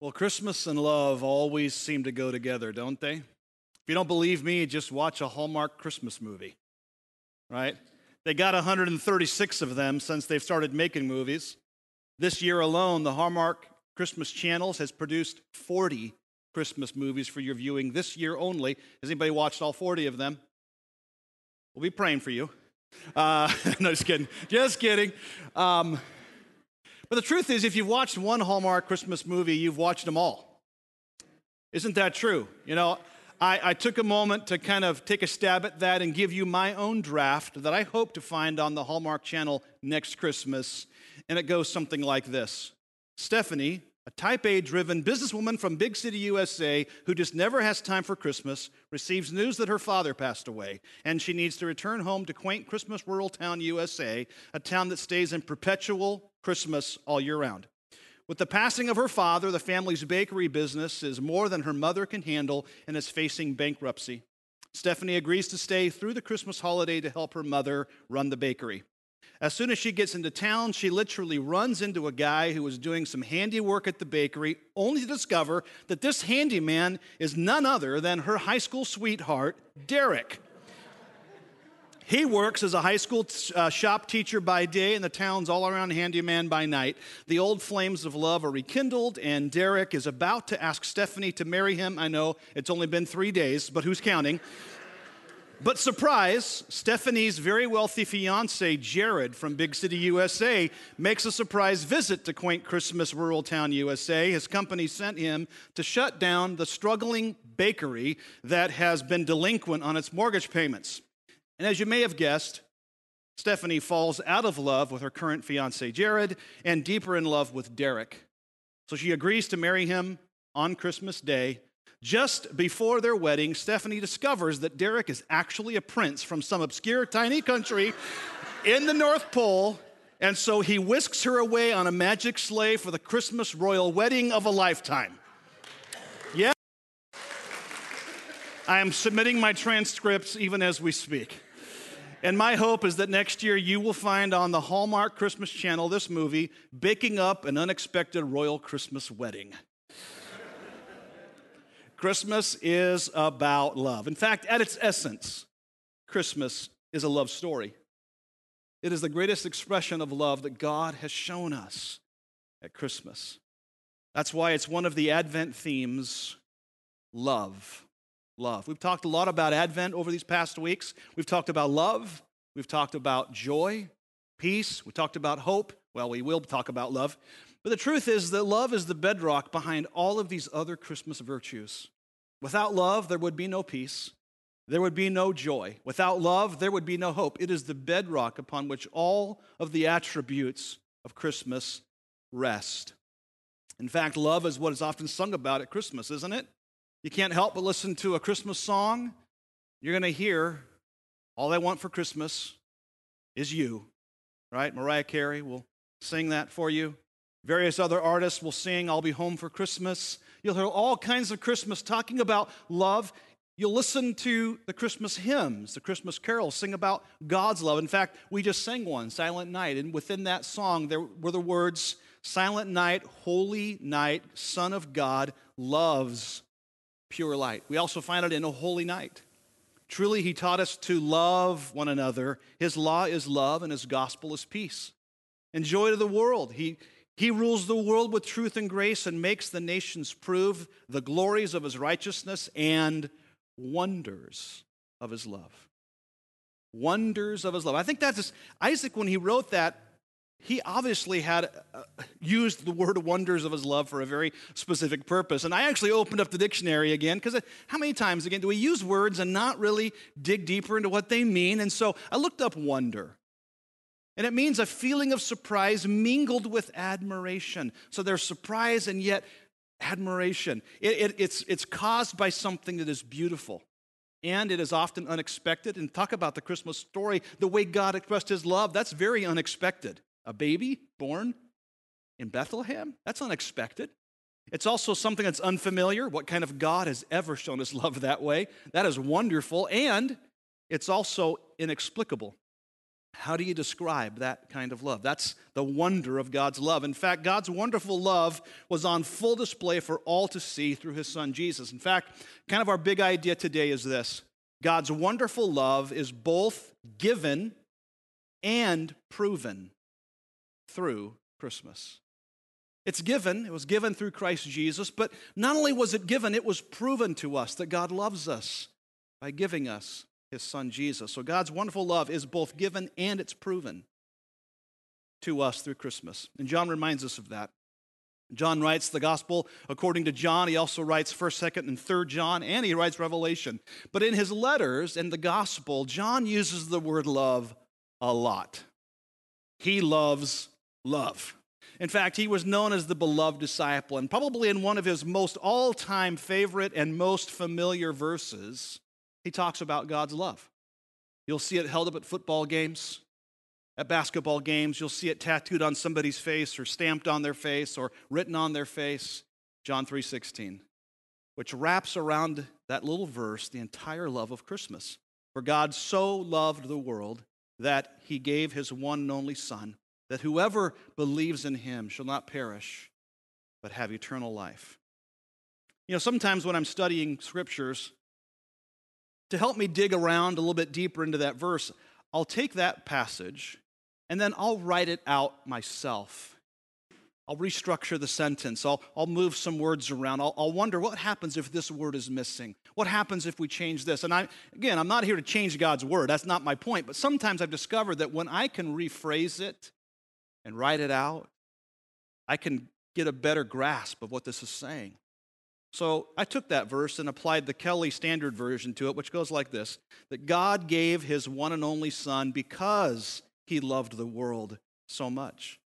Well, Christmas and love always seem to go together, don't they? If you don't believe me, just watch a Hallmark Christmas movie, right? They got 136 of them since they've started making movies. This year alone, the Hallmark Christmas Channels has produced 40 Christmas movies for your viewing this year only. Has anybody watched all 40 of them? We'll be praying for you. Uh, no, just kidding. Just kidding. Um, but the truth is, if you've watched one Hallmark Christmas movie, you've watched them all. Isn't that true? You know, I, I, took a moment to kind of take a stab at that and give you my own draft that I hope to find on the Hallmark channel next Christmas. And it goes something like this Stephanie, a type A driven businesswoman from Big City, USA, who just never has time for Christmas, receives news that her father passed away, and she needs to return home to quaint Christmas rural town, USA, a town that stays in perpetual Christmas all year round. With the passing of her father, the family's bakery business is more than her mother can handle and is facing bankruptcy. Stephanie agrees to stay through the Christmas holiday to help her mother run the bakery. As soon as she gets into town, she literally runs into a guy who was doing some handiwork at the bakery, only to discover that this handyman is none other than her high school sweetheart, Derek. He works as a high school uh, shop teacher by day and the town's all around handyman by night. The old flames of love are rekindled, and Derek is about to ask Stephanie to marry him. I know it's only been three days, but who's counting? But surprise, Stephanie's very wealthy fiance, Jared from Big City, USA, makes a surprise visit to quaint Christmas rural town, USA. His company sent him to shut down the struggling bakery that has been delinquent on its mortgage payments. And as you may have guessed, Stephanie falls out of love with her current fiance, Jared, and deeper in love with Derek. So she agrees to marry him on Christmas Day just before their wedding, Stephanie discovers that Derek is actually a prince from some obscure tiny country in the North Pole. And so he whisks her away on a magic sleigh for the Christmas royal wedding of a lifetime. Yeah. I am submitting my transcripts even as we speak. And my hope is that next year you will find on the Hallmark Christmas Channel this movie, Baking Up an Unexpected Royal Christmas Wedding. Christmas is about love. In fact, at its essence, Christmas is a love story. It is the greatest expression of love that God has shown us at Christmas. That's why it's one of the Advent themes love. Love. We've talked a lot about Advent over these past weeks. We've talked about love. We've talked about joy, peace. We talked about hope. Well, we will talk about love. But the truth is that love is the bedrock behind all of these other Christmas virtues. Without love, there would be no peace. There would be no joy. Without love, there would be no hope. It is the bedrock upon which all of the attributes of Christmas rest. In fact, love is what is often sung about at Christmas, isn't it? You can't help but listen to a Christmas song. You're going to hear, All I Want for Christmas is You, right? Mariah Carey will sing that for you. Various other artists will sing, I'll be home for Christmas. You'll hear all kinds of Christmas talking about love. You'll listen to the Christmas hymns, the Christmas carols, sing about God's love. In fact, we just sang one, Silent Night, and within that song, there were the words, Silent night, holy night, Son of God loves pure light. We also find it in a holy night. Truly, he taught us to love one another. His law is love, and his gospel is peace. And joy to the world. He, he rules the world with truth and grace and makes the nations prove the glories of his righteousness and wonders of his love. Wonders of his love. I think that's Isaac, when he wrote that, he obviously had uh, used the word wonders of his love for a very specific purpose. And I actually opened up the dictionary again because uh, how many times again do we use words and not really dig deeper into what they mean? And so I looked up wonder. And it means a feeling of surprise mingled with admiration. So there's surprise and yet admiration. It, it, it's, it's caused by something that is beautiful. And it is often unexpected. And talk about the Christmas story, the way God expressed his love, that's very unexpected. A baby born in Bethlehem, that's unexpected. It's also something that's unfamiliar. What kind of God has ever shown his love that way? That is wonderful. And it's also inexplicable. How do you describe that kind of love? That's the wonder of God's love. In fact, God's wonderful love was on full display for all to see through his son Jesus. In fact, kind of our big idea today is this God's wonderful love is both given and proven through Christmas. It's given, it was given through Christ Jesus, but not only was it given, it was proven to us that God loves us by giving us his son Jesus. So God's wonderful love is both given and it's proven to us through Christmas. And John reminds us of that. John writes the gospel according to John. He also writes 1st, 2nd, and 3rd John, and he writes Revelation. But in his letters and the gospel, John uses the word love a lot. He loves love. In fact, he was known as the beloved disciple, and probably in one of his most all time favorite and most familiar verses, he talks about God's love. You'll see it held up at football games, at basketball games. You'll see it tattooed on somebody's face or stamped on their face or written on their face. John 3:16, which wraps around that little verse the entire love of Christmas. For God so loved the world that he gave his one and only son that whoever believes in him shall not perish but have eternal life. You know, sometimes when I'm studying scriptures, to help me dig around a little bit deeper into that verse, I'll take that passage and then I'll write it out myself. I'll restructure the sentence. I'll, I'll move some words around. I'll, I'll wonder what happens if this word is missing? What happens if we change this? And I, again, I'm not here to change God's word. That's not my point. But sometimes I've discovered that when I can rephrase it and write it out, I can get a better grasp of what this is saying. So I took that verse and applied the Kelly Standard Version to it, which goes like this that God gave his one and only Son because he loved the world so much.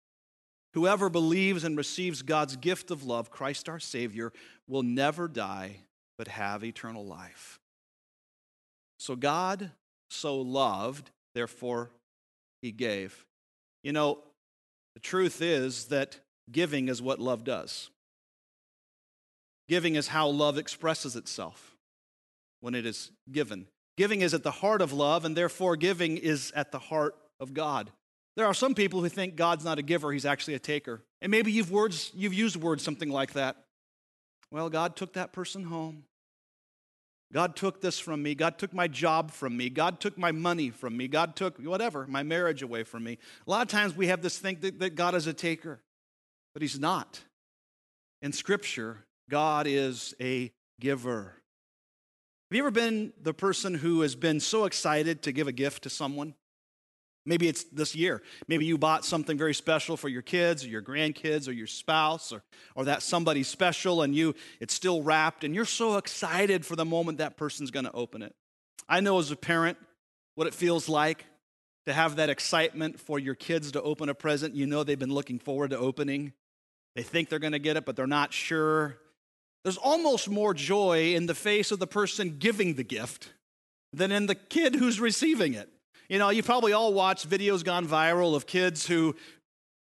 Whoever believes and receives God's gift of love, Christ our Savior, will never die but have eternal life. So God so loved, therefore he gave. You know, the truth is that giving is what love does. Giving is how love expresses itself when it is given. Giving is at the heart of love, and therefore giving is at the heart of God. There are some people who think God's not a giver, he's actually a taker. And maybe you've, words, you've used words something like that. Well, God took that person home. God took this from me. God took my job from me. God took my money from me. God took whatever, my marriage away from me. A lot of times we have this thing that, that God is a taker, but He's not. In Scripture, God is a giver. Have you ever been the person who has been so excited to give a gift to someone? Maybe it's this year. Maybe you bought something very special for your kids or your grandkids or your spouse or, or that somebody special and you it's still wrapped and you're so excited for the moment that person's going to open it. I know as a parent what it feels like to have that excitement for your kids to open a present you know they've been looking forward to opening. They think they're going to get it but they're not sure. There's almost more joy in the face of the person giving the gift than in the kid who's receiving it. You know, you probably all watched videos gone viral of kids who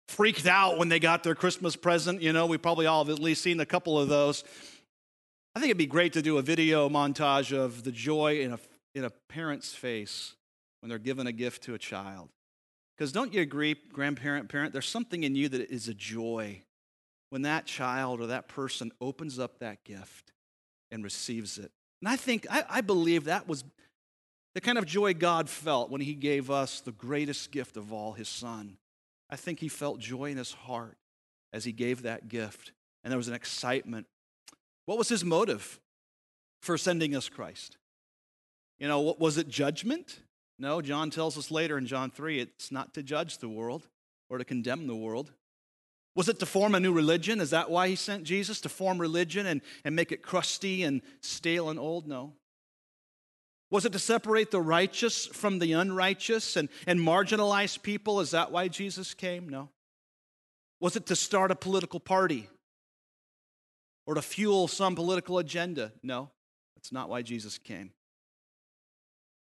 freaked out when they got their Christmas present. You know, we probably all have at least seen a couple of those. I think it'd be great to do a video montage of the joy in a, in a parent's face when they're giving a gift to a child. Because don't you agree, grandparent, parent, there's something in you that is a joy when that child or that person opens up that gift and receives it. And I think, I, I believe that was the kind of joy God felt when He gave us the greatest gift of all, His Son. I think He felt joy in His heart as He gave that gift. And there was an excitement. What was His motive for sending us Christ? You know, what was it judgment? No, John tells us later in John 3 it's not to judge the world or to condemn the world, was it to form a new religion? Is that why he sent Jesus? To form religion and, and make it crusty and stale and old? No. Was it to separate the righteous from the unrighteous and, and marginalize people? Is that why Jesus came? No. Was it to start a political party or to fuel some political agenda? No. That's not why Jesus came.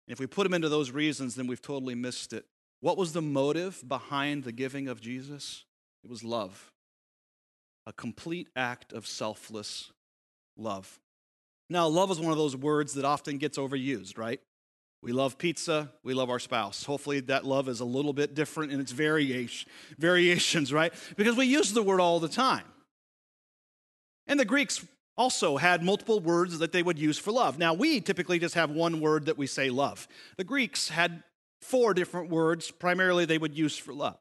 if we put him into those reasons, then we've totally missed it. What was the motive behind the giving of Jesus? It was love, a complete act of selfless love. Now, love is one of those words that often gets overused, right? We love pizza. We love our spouse. Hopefully, that love is a little bit different in its variation, variations, right? Because we use the word all the time. And the Greeks also had multiple words that they would use for love. Now, we typically just have one word that we say love. The Greeks had four different words, primarily, they would use for love.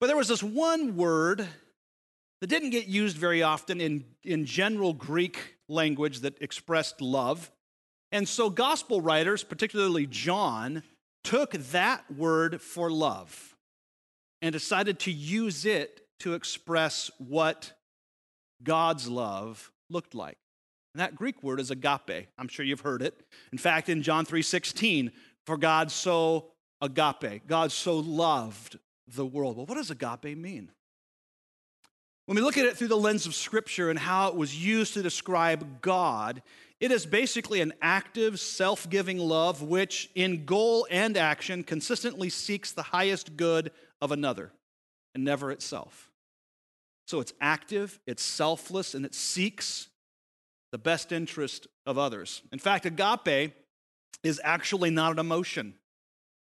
But there was this one word that didn't get used very often in, in general Greek language that expressed love. And so, gospel writers, particularly John, took that word for love and decided to use it to express what God's love looked like. And that Greek word is agape. I'm sure you've heard it. In fact, in John 3:16, for God so agape, God so loved the world. Well, what does agape mean? When we look at it through the lens of Scripture and how it was used to describe God, it is basically an active, self giving love which, in goal and action, consistently seeks the highest good of another and never itself. So it's active, it's selfless, and it seeks the best interest of others. In fact, agape is actually not an emotion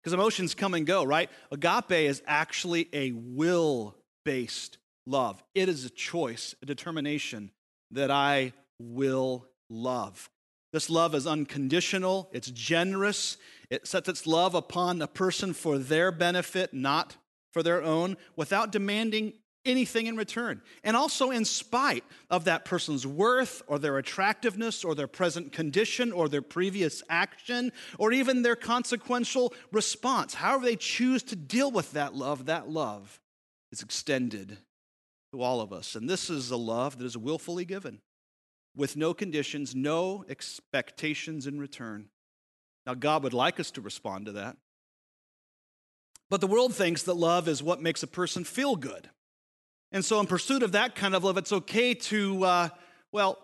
because emotions come and go, right? Agape is actually a will based love. It is a choice, a determination that I will love. This love is unconditional, it's generous, it sets its love upon a person for their benefit, not for their own, without demanding anything in return. And also in spite of that person's worth or their attractiveness or their present condition or their previous action or even their consequential response. However, they choose to deal with that love, that love is extended to all of us. And this is a love that is willfully given with no conditions, no expectations in return. Now, God would like us to respond to that. But the world thinks that love is what makes a person feel good. And so, in pursuit of that kind of love, it's okay to, uh, well,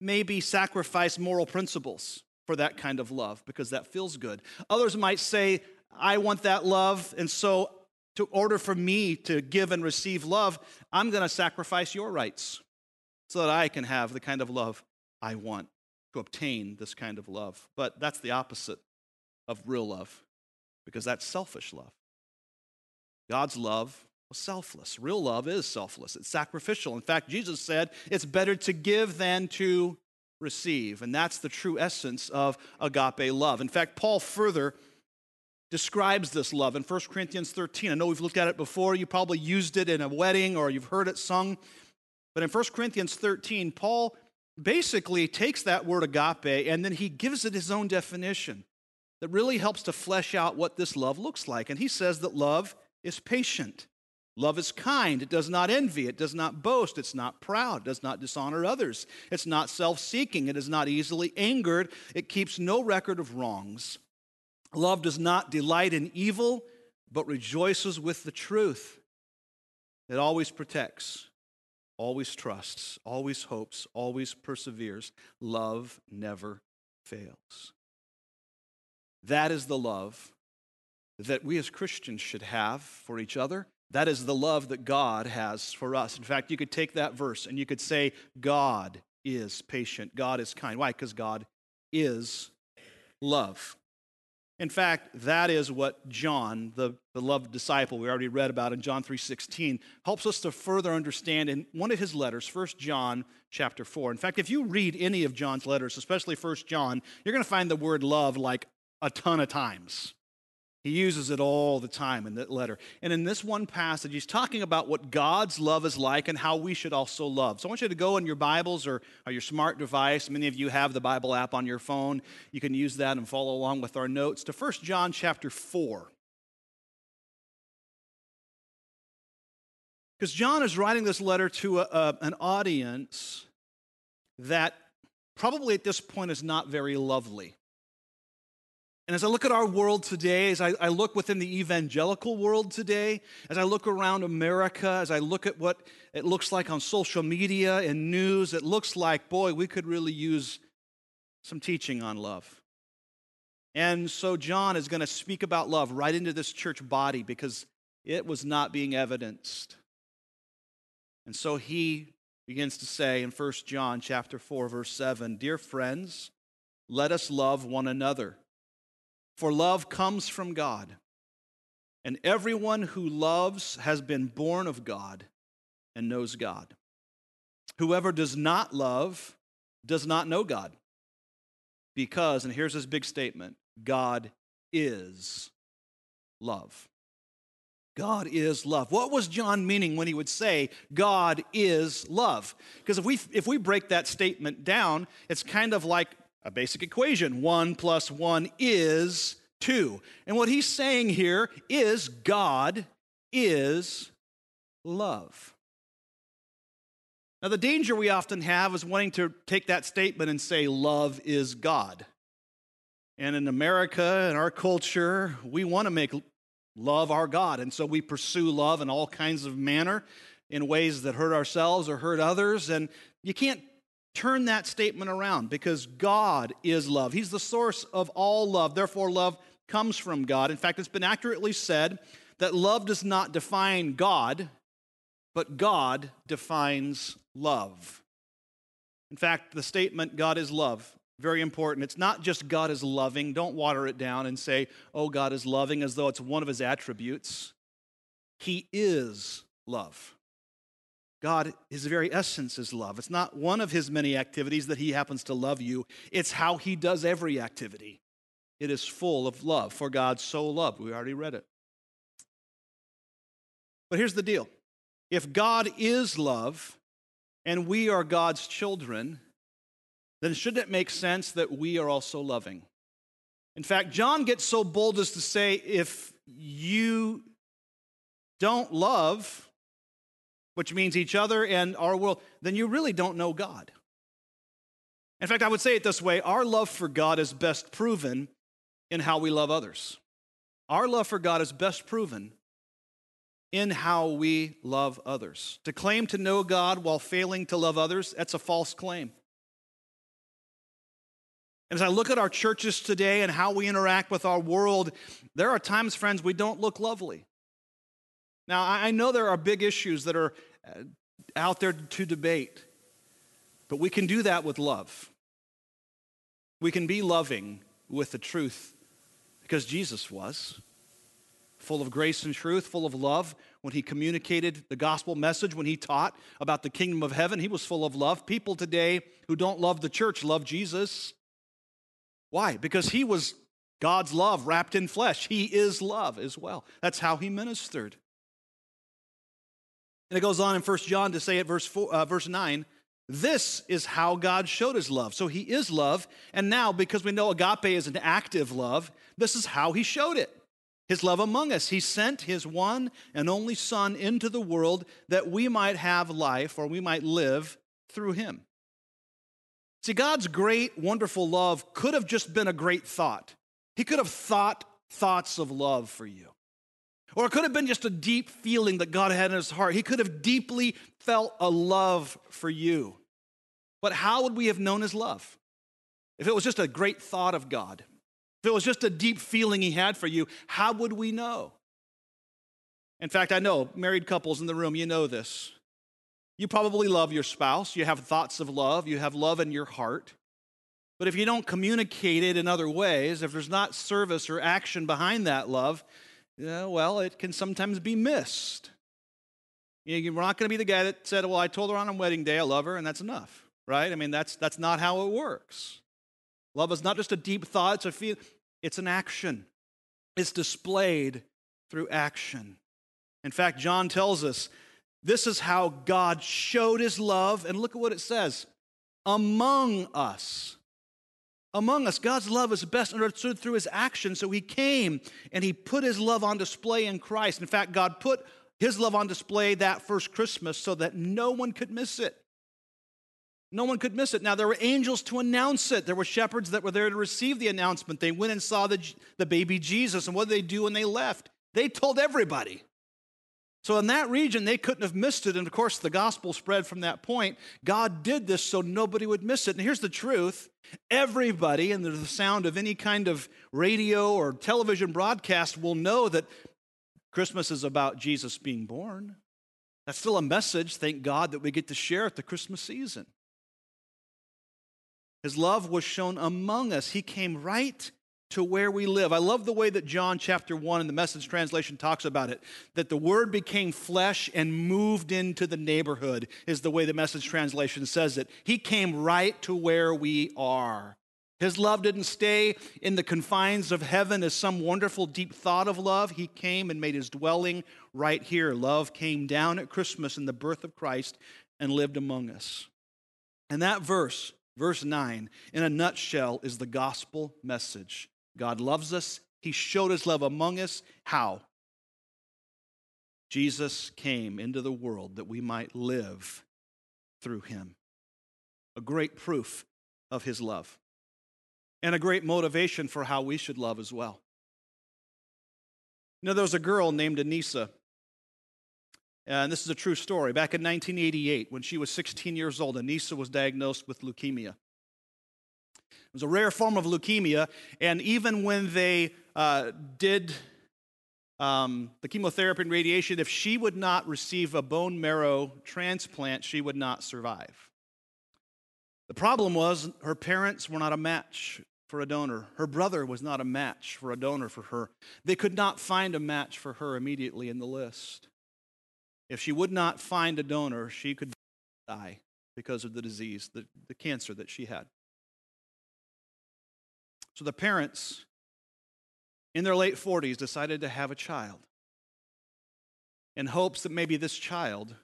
maybe sacrifice moral principles for that kind of love because that feels good. Others might say, I want that love, and so to order for me to give and receive love, I'm going to sacrifice your rights so that I can have the kind of love I want to obtain this kind of love. But that's the opposite of real love because that's selfish love. God's love was selfless. Real love is selfless, it's sacrificial. In fact, Jesus said it's better to give than to receive. And that's the true essence of agape love. In fact, Paul further describes this love in 1 Corinthians 13. I know we've looked at it before. You probably used it in a wedding or you've heard it sung. But in 1 Corinthians 13, Paul basically takes that word agape and then he gives it his own definition that really helps to flesh out what this love looks like. And he says that love is patient. Love is kind. It does not envy. It does not boast. It's not proud. It does not dishonor others. It's not self seeking. It is not easily angered. It keeps no record of wrongs. Love does not delight in evil, but rejoices with the truth. It always protects, always trusts, always hopes, always perseveres. Love never fails. That is the love that we as Christians should have for each other. That is the love that God has for us. In fact, you could take that verse and you could say, God is patient, God is kind. Why? Because God is love. In fact, that is what John, the beloved disciple we already read about in John 3:16, helps us to further understand in one of his letters, 1 John chapter 4. In fact, if you read any of John's letters, especially 1 John, you're going to find the word love like a ton of times. He uses it all the time in that letter. And in this one passage, he's talking about what God's love is like and how we should also love. So I want you to go in your Bibles or, or your smart device. Many of you have the Bible app on your phone. You can use that and follow along with our notes to 1 John chapter 4. Because John is writing this letter to a, a, an audience that probably at this point is not very lovely. And as I look at our world today, as I, I, look within the evangelical world today, as I look around America, as I look at what it looks like on social media and news, it looks like, boy, we could really use some teaching on love. And so John is going to speak about love right into this church body because it was not being evidenced. And so he begins to say in 1 John chapter 4 verse 7, "Dear friends, let us love one another." For love comes from God, and everyone who loves has been born of God and knows God. Whoever does not love does not know God, because, and here's his big statement God is love. God is love. What was John meaning when he would say God is love? Because if we if we break that statement down, it's kind of like a basic equation. 1 plus 1 is 2. And what he's saying here is God is love. Now, the danger we often have is wanting to take that statement and say, love is God. And in America, in our culture, we want to make love our God. And so we pursue love in all kinds of manner in ways that hurt ourselves or hurt others. And you can't turn that statement around because God is love. He's the source of all love. Therefore, love comes from God. In fact, it's been accurately said that love does not define God, but God defines love. In fact, the statement, God is love, very important. It's not just God is loving. Don't water it down and say, oh, God is loving as though it's one of his attributes. He is love. God, his very essence is love. It's not one of his many activities that he happens to love you, it's how he does every activity. It is full of love, for God so loved. We already read it. But here's the deal if God is love and we are God's children, then shouldn't it make sense that we are also loving? In fact, John gets so bold as to say, if you don't love, which means each other and our world, then you really don't know God. In fact, I would say it this way our love for God is best proven in how we love others. Our love for God is best proven in how we love others. To claim to know God while failing to love others, that's a false claim. And as I look at our churches today and how we interact with our world, there are times, friends, we don't look lovely. Now, I know there are big issues that are uh, out there to debate, but we can do that with love. We can be loving with the truth because Jesus was full of grace and truth, full of love. When he communicated the gospel message, when he taught about the kingdom of heaven, he was full of love. People today who don't love the church love Jesus. Why? Because he was God's love wrapped in flesh. He is love as well. That's how he ministered. And it goes on in 1 John to say at verse, four, uh, verse 9, this is how God showed his love. So he is love. And now, because we know agape is an active love, this is how he showed it his love among us. He sent his one and only Son into the world that we might have life or we might live through him. See, God's great, wonderful love could have just been a great thought. He could have thought thoughts of love for you. Or it could have been just a deep feeling that God had in his heart. He could have deeply felt a love for you. But how would we have known his love? If it was just a great thought of God, if it was just a deep feeling he had for you, how would we know? In fact, I know married couples in the room, you know this. You probably love your spouse. You have thoughts of love. You have love in your heart. But if you don't communicate it in other ways, if there's not service or action behind that love, yeah, well, it can sometimes be missed. You're not going to be the guy that said, Well, I told her on a wedding day I love her, and that's enough, right? I mean, that's, that's not how it works. Love is not just a deep thought, it's a feel, it's an action. It's displayed through action. In fact, John tells us this is how God showed his love. And look at what it says among us. Among us, God's love is best understood through his action. So he came and he put his love on display in Christ. In fact, God put his love on display that first Christmas so that no one could miss it. No one could miss it. Now, there were angels to announce it. There were shepherds that were there to receive the announcement. They went and saw the, the baby Jesus. And what did they do when they left? They told everybody. So, in that region, they couldn't have missed it. And of course, the gospel spread from that point. God did this so nobody would miss it. And here's the truth everybody, and the sound of any kind of radio or television broadcast, will know that Christmas is about Jesus being born. That's still a message, thank God, that we get to share at the Christmas season. His love was shown among us. He came right to where we live. I love the way that John chapter 1 in the message translation talks about it that the word became flesh and moved into the neighborhood, is the way the message translation says it. He came right to where we are. His love didn't stay in the confines of heaven as some wonderful deep thought of love. He came and made his dwelling right here. Love came down at Christmas in the birth of Christ and lived among us. And that verse, verse 9, in a nutshell, is the gospel message. God loves us. He showed his love among us. How? Jesus came into the world that we might live through him. A great proof of his love and a great motivation for how we should love as well. Know, there was a girl named Anissa, and this is a true story. Back in 1988, when she was 16 years old, Anissa was diagnosed with leukemia. It was a rare form of leukemia, and even when they uh, did um, the chemotherapy and radiation, if she would not receive a bone marrow transplant, she would not survive. The problem was her parents were not a match for a donor. Her brother was not a match for a donor for her. They could not find a match for her immediately in the list. If she would not find a donor, she could die because of the disease, the, the cancer that she had. So the parents, in their late 40s, decided to have a child in hopes that maybe this child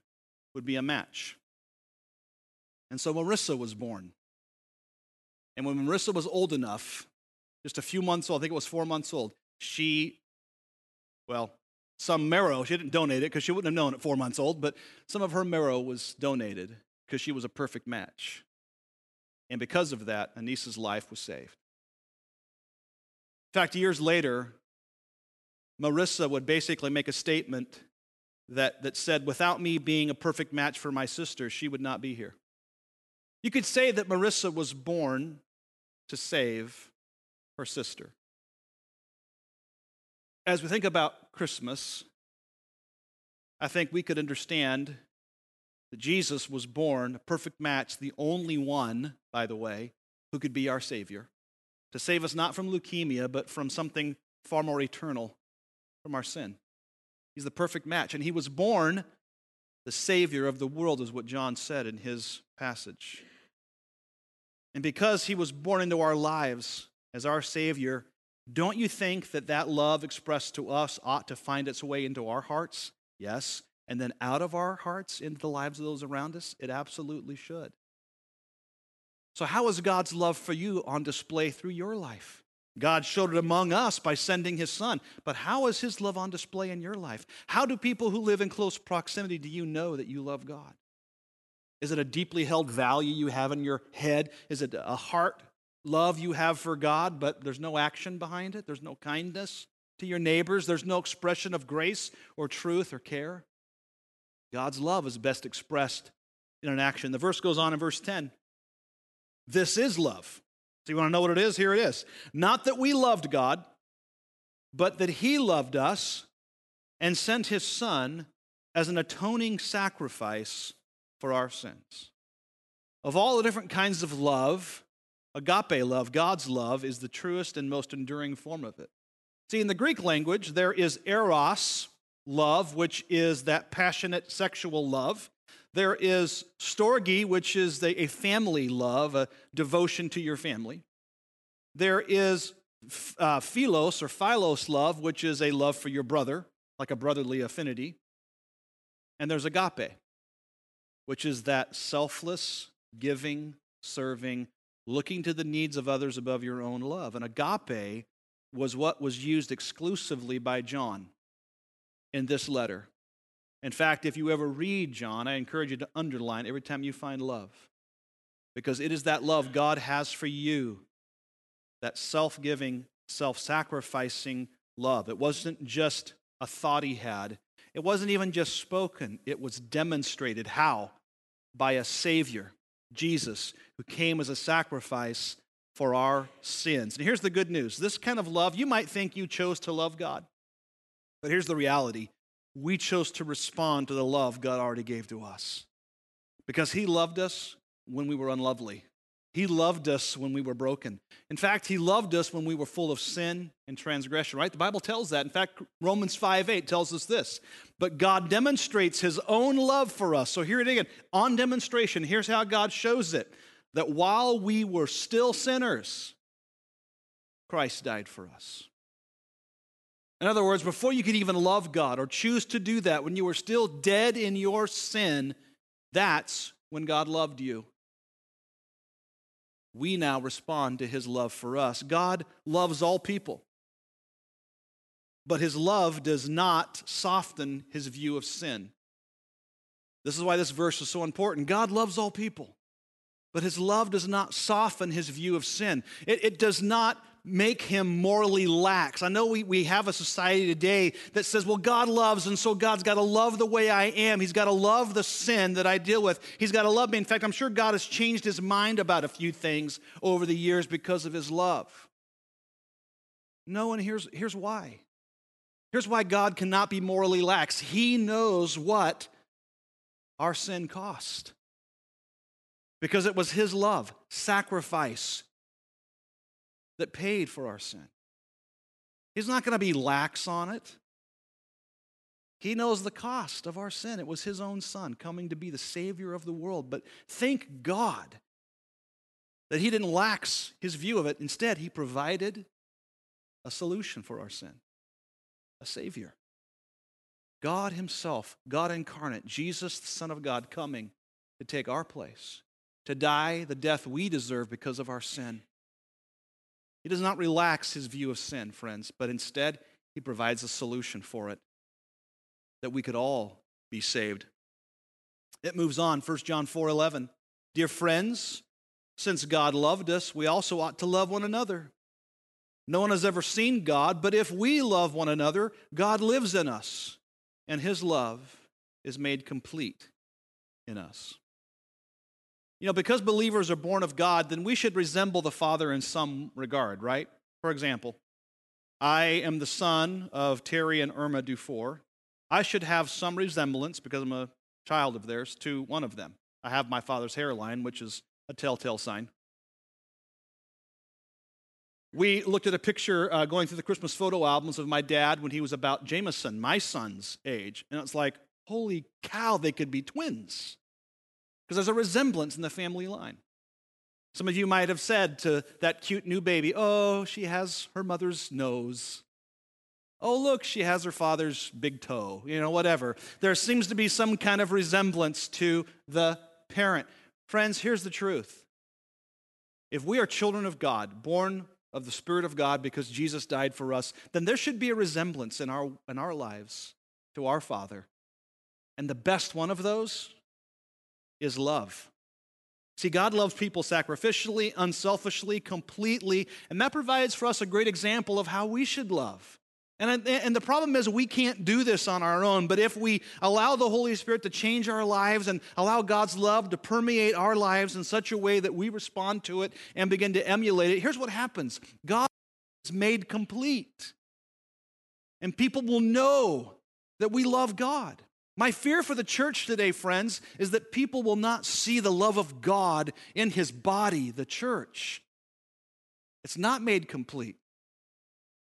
would be a match. And so Marissa was born. And when Marissa was old enough, just a few months old, I think it was four months old, she, well, some marrow, she didn't donate it because she wouldn't have known at four months old, but some of her marrow was donated because she was a perfect match. And because of that, Anissa's life was saved. In fact, years later, Marissa would basically make a statement that, that said, without me being a perfect match for my sister, she would not be here. You could say that Marissa was born to save her sister. As we think about Christmas, I think we could understand that Jesus was born a perfect match, the only one, by the way, who could be our Savior, to save us not from leukemia, but from something far more eternal, from our sin. He's the perfect match. And he was born the Savior of the world, is what John said in his passage. And because he was born into our lives as our Savior, don't you think that that love expressed to us ought to find its way into our hearts? Yes. And then out of our hearts into the lives of those around us? It absolutely should. So, how is God's love for you on display through your life? God showed it among us by sending his son. But how is his love on display in your life? How do people who live in close proximity do you know that you love God? Is it a deeply held value you have in your head? Is it a heart love you have for God, but there's no action behind it? There's no kindness to your neighbors? There's no expression of grace or truth or care? God's love is best expressed in an action. The verse goes on in verse 10. This is love. So you want to know what it is? Here it is. Not that we loved God, but that He loved us and sent His Son as an atoning sacrifice for our sins. Of all the different kinds of love, agape love, God's love, is the truest and most enduring form of it. See, in the Greek language, there is eros, love, which is that passionate sexual love. There is storge, which is a family love, a devotion to your family. There is uh, philos or philos love, which is a love for your brother, like a brotherly affinity. And there's agape, which is that selfless, giving, serving, looking to the needs of others above your own love. And agape was what was used exclusively by John in this letter. In fact, if you ever read John, I encourage you to underline every time you find love, because it is that love God has for you, that self giving, self sacrificing love. It wasn't just a thought he had, it wasn't even just spoken, it was demonstrated. How? by a Savior, Jesus, who came as a sacrifice for our sins. And here's the good news this kind of love, you might think you chose to love God, but here's the reality we chose to respond to the love God already gave to us because He loved us when we were unlovely. He loved us when we were broken. In fact, He loved us when we were full of sin and transgression, right? The Bible tells that. In fact, Romans 5 8 tells us this. But God demonstrates His own love for us. So here it again, on demonstration, here's how God shows it that while we were still sinners, Christ died for us. In other words, before you could even love God or choose to do that, when you were still dead in your sin, that's when God loved you we now respond to his love for us. God loves all people, but his love does not soften his view of sin. This is why this verse is so important. God loves all people, but his love does not soften his view of sin. It, it does not make him morally lax. I know we, we have a society today that says, well, God loves, and so God's got to love the way I am. He's got to love the sin that I deal with. He's got to love me. In fact, I'm sure God has changed his mind about a few things over the years because of his love. No, and here's, here's why. Here's why God cannot be morally lax. He knows what our sin cost. Because it was his love, sacrifice, that paid for our sin. He's not going to be lax on it. He knows the cost of our sin. It was his own son coming to be the Savior of the world. But thank God that he didn't lax his view of it. Instead, he provided a solution for our sin a Savior. God Himself, God incarnate, Jesus, the Son of God, coming to take our place, to die the death we deserve because of our sin. He does not relax his view of sin, friends, but instead, he provides a solution for it that we could all be saved. It moves on, 1 John 4 11. Dear friends, since God loved us, we also ought to love one another. No one has ever seen God, but if we love one another, God lives in us, and his love is made complete in us. You know, because believers are born of God, then we should resemble the Father in some regard, right? For example, I am the son of Terry and Irma Dufour. I should have some resemblance, because I'm a child of theirs, to one of them. I have my father's hairline, which is a telltale sign. We looked at a picture uh, going through the Christmas photo albums of my dad when he was about Jameson, my son's age. And it's like, holy cow, they could be twins because there's a resemblance in the family line. Some of you might have said to that cute new baby, Oh, she has her mother's nose. Oh, look, she has her father's big toe, you know, whatever. There seems to be some kind of resemblance to the parent. Friends, here's the truth. If we are children of God, born of the Spirit of God because Jesus died for us, then there should be a resemblance in our, in our lives to our Father. And the best one of those is love. See, God loves people sacrificially, unselfishly, completely, and that provides for us a great example of how we should love. And, and the problem is, we can't do this on our own, but if we allow the Holy Spirit to change our lives and allow God's love to permeate our lives in such a way that we respond to it and begin to emulate it, here's what happens God is made complete. And people will know that we love God. My fear for the church today, friends, is that people will not see the love of God in his body, the church. It's not made complete.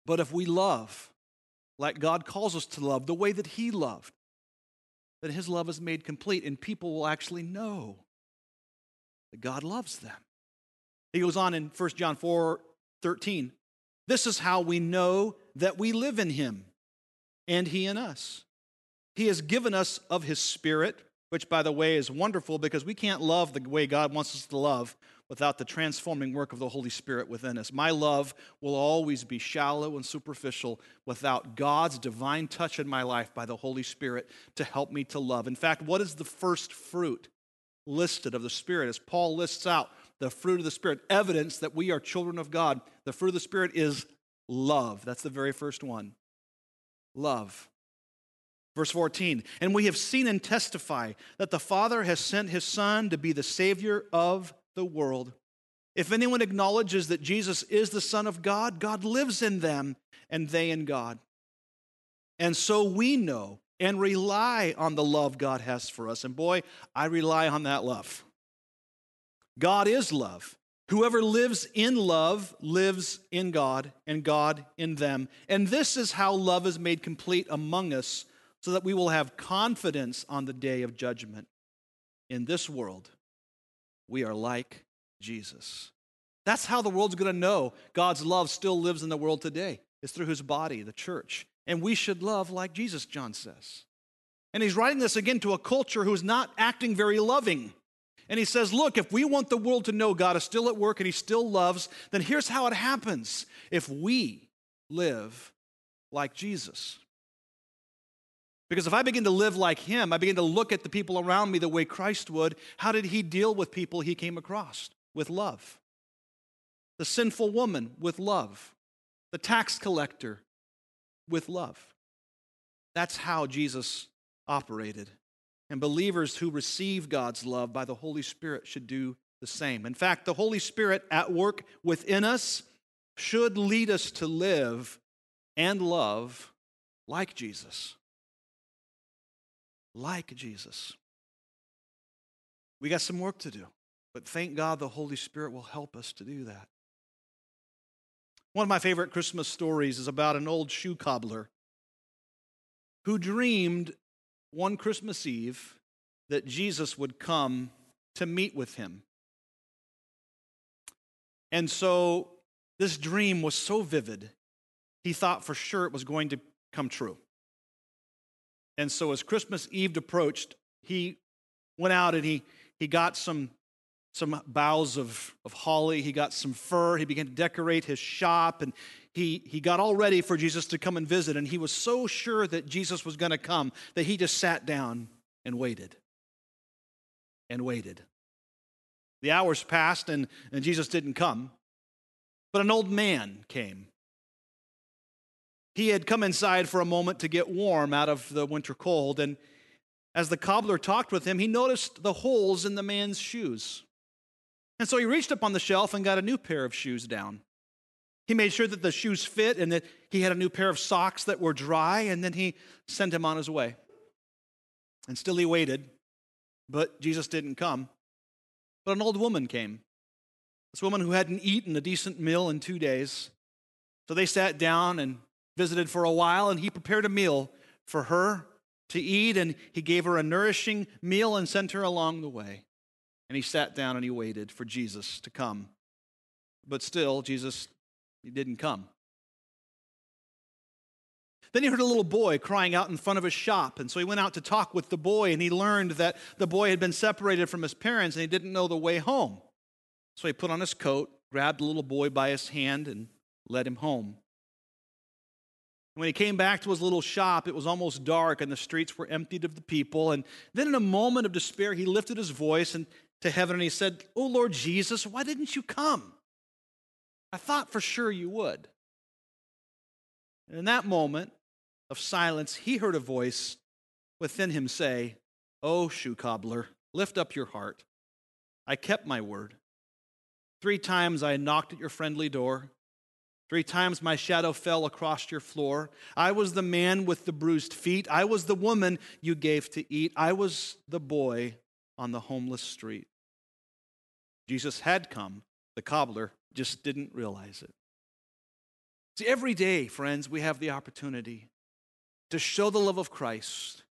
But if we love like God calls us to love, the way that he loved, then his love is made complete, and people will actually know that God loves them. He goes on in 1 John 4 13. This is how we know that we live in him and he in us he has given us of His Spirit, which, by the way, is wonderful because we can't love the way God wants us to love without the transforming work of the Holy Spirit within us. My love will always be shallow and superficial without God's divine touch in my life by the Holy Spirit to help me to love. In fact, what is the first fruit listed of the Spirit? As Paul lists out the fruit of the Spirit, evidence that we are children of God, the fruit of the Spirit is love. That's the very first one. Love. Verse 14, and we have seen and testify that the Father has sent his Son to be the Savior of the world. If anyone acknowledges that Jesus is the Son of God, God lives in them and they in God. And so we know and rely on the love God has for us. And boy, I rely on that love. God is love. Whoever lives in love lives in God, and God in them. And this is how love is made complete among us, so that we will have confidence on the day of judgment. In this world, we are like Jesus. That's how the world's going to know God's love still lives in the world today. It's through his body, the church. And we should love like Jesus, John says. And he's writing this again to a culture who's not acting very loving. And he says, Look, if we want the world to know God is still at work and he still loves, then here's how it happens if we live like Jesus. Because if I begin to live like him, I begin to look at the people around me the way Christ would, how did he deal with people he came across? With love. The sinful woman, with love. The tax collector, with love. That's how Jesus operated. And believers who receive God's love by the Holy Spirit should do the same. In fact, the Holy Spirit at work within us should lead us to live and love like Jesus. Like Jesus. We got some work to do, but thank God the Holy Spirit will help us to do that. One of my favorite Christmas stories is about an old shoe cobbler who dreamed one Christmas Eve that Jesus would come to meet with him. And so this dream was so vivid, he thought for sure it was going to come true. And so as Christmas Eve approached, he went out and he, he got some, some boughs of, of holly, he got some fir, he began to decorate his shop, and he, he got all ready for Jesus to come and visit, and he was so sure that Jesus was going to come that he just sat down and waited. And waited. The hours passed, and, and Jesus didn't come, but an old man came. He had come inside for a moment to get warm out of the winter cold, and as the cobbler talked with him, he noticed the holes in the man's shoes. And so he reached up on the shelf and got a new pair of shoes down. He made sure that the shoes fit and that he had a new pair of socks that were dry, and then he sent him on his way. And still he waited, but Jesus didn't come. But an old woman came. This woman who hadn't eaten a decent meal in two days. So they sat down and visited for a while, and he prepared a meal for her to eat, and he gave her a nourishing meal and sent her along the way. And he sat down and he waited for Jesus to come. But still, Jesus he didn't come. Then he heard a little boy crying out in front of a shop. And so he went out to talk with the boy, and he learned that the boy had been separated from his parents and he didn't know the way home. So he put on his coat, grabbed the little boy by his hand, and led him home. When he came back to his little shop, it was almost dark and the streets were emptied of the people. And then, in a moment of despair, he lifted his voice and, to heaven and he said, Oh Lord Jesus, why didn't you come? I thought for sure you would. And in that moment of silence, he heard a voice within him say, Oh, shoe cobbler, lift up your heart. I kept my word. Three times I knocked at your friendly door. Three times my shadow fell across your floor. I was the man with the bruised feet. I was the woman you gave to eat. I was the boy on the homeless street. Jesus had come. The cobbler just didn't realize it. See, every day, friends, we have the opportunity to show the love of Christ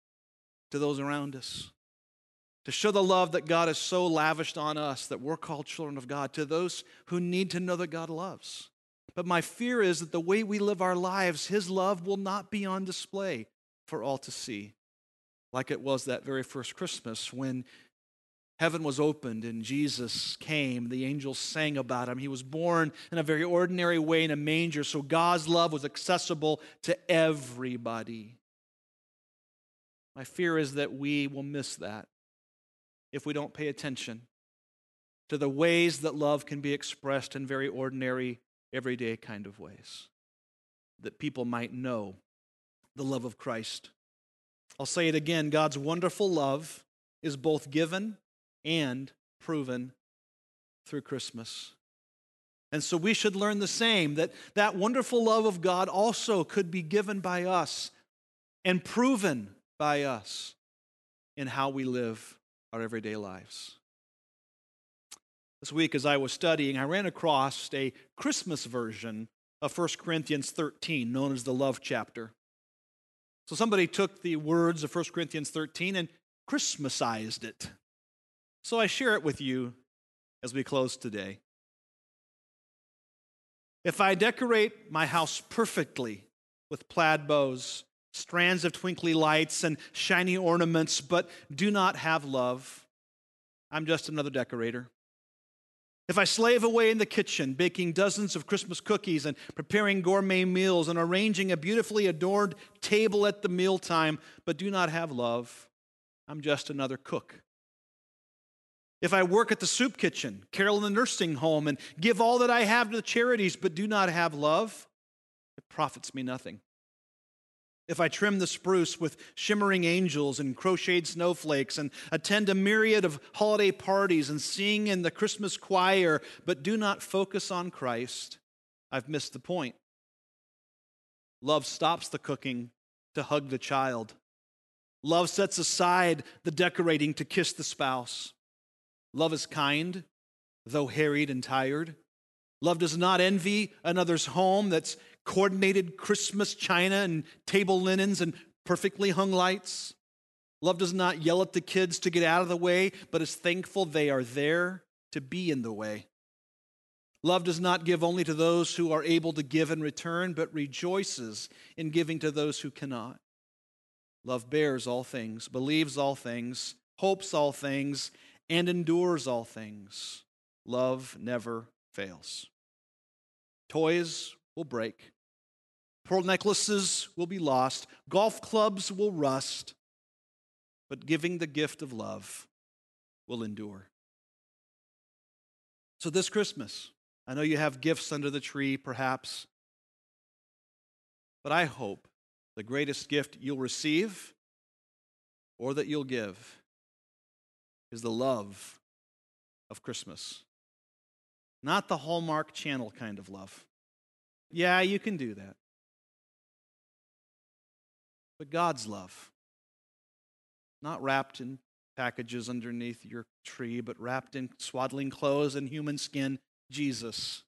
to those around us, to show the love that God has so lavished on us that we're called children of God, to those who need to know that God loves. But my fear is that the way we live our lives, His love will not be on display for all to see, like it was that very first Christmas when heaven was opened and Jesus came. The angels sang about him. He was born in a very ordinary way in a manger, so God's love was accessible to everybody. My fear is that we will miss that if we don't pay attention to the ways that love can be expressed in very ordinary, everyday kind of ways, that people might know the love of Christ. I'll say it again God's wonderful love is both given and proven through Christmas. And so we should learn the same that that wonderful love of God also could be given by us and proven by us in how we live our everyday lives. This week, as I was studying, I ran across a Christmas version of 1 Corinthians 13, known as the love chapter. So somebody took the words of 1 Corinthians 13 and Christmasized it. So I share it with you as we close today. If I decorate my house perfectly with plaid bows, strands of twinkly lights, and shiny ornaments, but do not have love, I'm just another decorator. If I slave away in the kitchen, baking dozens of Christmas cookies and preparing gourmet meals and arranging a beautifully adorned table at the mealtime, but do not have love, I'm just another cook. If I work at the soup kitchen, carol in the nursing home, and give all that I have to the charities, but do not have love, it profits me nothing if I trim the spruce with shimmering angels and crocheted snowflakes and attend a myriad of holiday parties and sing in the Christmas choir, but do not focus on Christ, I've missed the point. Love stops the cooking to hug the child. Love sets aside the decorating to kiss the spouse. Love is kind, though harried and tired. Love does not envy another's home that's coordinated Christmas china and table linens and perfectly hung lights. Love does not yell at the kids to get out of the way, but is thankful they are there to be in the way. Love does not give only to those who are able to give in return, but rejoices in giving to those who cannot. Love bears all things, believes all things, hopes all things, and endures all things. Love never fails. Toys will break, pearl necklaces will be lost, golf clubs will rust, but giving the gift of love will endure. So, this Christmas, I know you have gifts under the tree, perhaps, but I hope the greatest gift you'll receive or that you'll give is the love of Christmas. Not the Hallmark Channel kind of love. Yeah, you can do that. But God's love, not wrapped in packages underneath your tree, but wrapped in swaddling clothes and human skin, Jesus.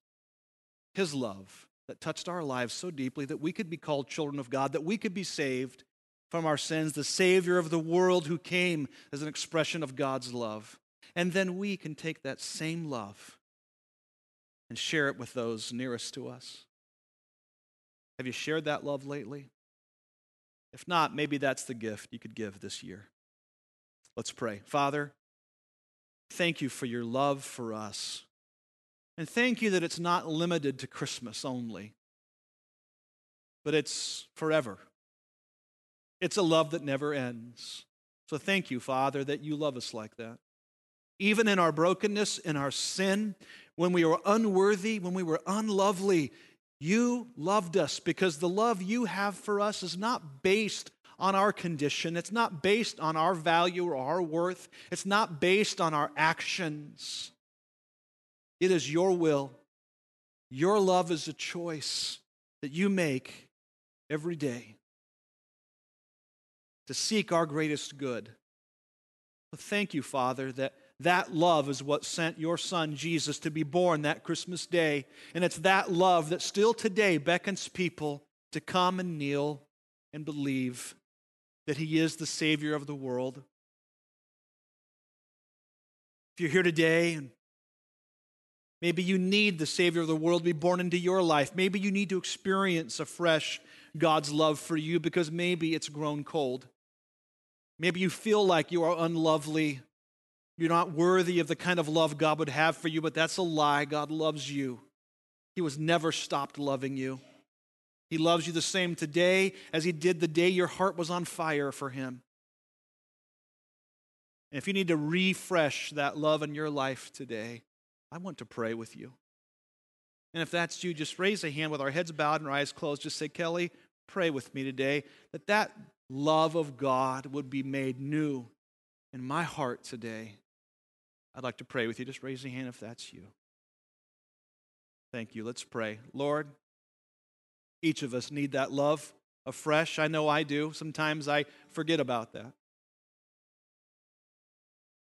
His love that touched our lives so deeply that we could be called children of God, that we could be saved from our sins, the Savior of the world who came as an expression of God's love. And then we can take that same love and share it with those nearest to us. Have you shared that love lately? If not, maybe that's the gift you could give this year. Let's pray. Father, thank you for your love for us. And thank you that it's not limited to Christmas only, but it's forever. It's a love that never ends. So thank you, Father, that you love us like that. Even in our brokenness, in our sin, when we were unworthy, when we were unlovely, you loved us because the love you have for us is not based on our condition. It's not based on our value or our worth. It's not based on our actions. It is your will. Your love is a choice that you make every day to seek our greatest good. thank you, Father, that that love is what sent your son Jesus to be born that Christmas day. And it's that love that still today beckons people to come and kneel and believe that he is the Savior of the world. If you're here today and maybe you need the Savior of the world to be born into your life, maybe you need to experience afresh God's love for you because maybe it's grown cold. Maybe you feel like you are unlovely you're not worthy of the kind of love God would have for you, but that's a lie. God loves you. He was never stopped loving you. He loves you the same today as He did the day your heart was on fire for Him. And if you need to refresh that love in your life today, I want to pray with you. And if that's you, just raise a hand with our heads bowed and our eyes closed. Just say, Kelly, pray with me today that that love of God would be made new in my heart today. I'd like to pray with you. Just raise your hand if that's you. Thank you. Let's pray. Lord, each of us need that love afresh. I know I do. Sometimes I forget about that.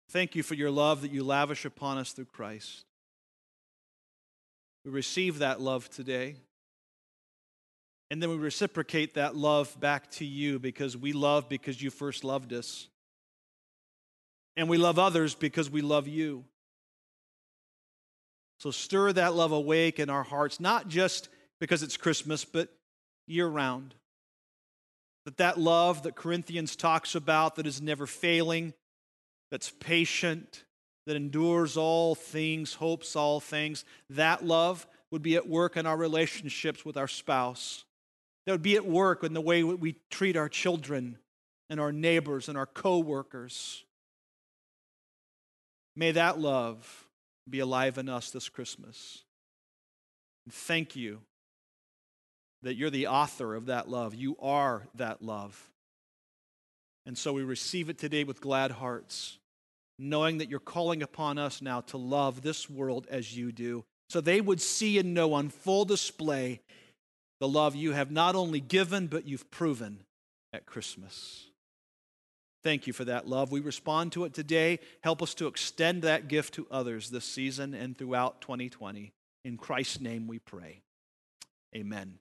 Thank you for your love that you lavish upon us through Christ. We receive that love today. And then we reciprocate that love back to you because we love because you first loved us. And we love others because we love you. So stir that love awake in our hearts, not just because it's Christmas, but year round. That that love that Corinthians talks about that is never failing, that's patient, that endures all things, hopes all things, that love would be at work in our relationships with our spouse. That would be at work in the way we treat our children and our neighbors and our coworkers. May that love be alive in us this Christmas. And thank you that you're the author of that love. You are that love. And so we receive it today with glad hearts, knowing that you're calling upon us now to love this world as you do, so they would see and know on full display the love you have not only given, but you've proven at Christmas. Thank you for that love. We respond to it today. Help us to extend that gift to others this season and throughout 2020. In Christ's name we pray. Amen.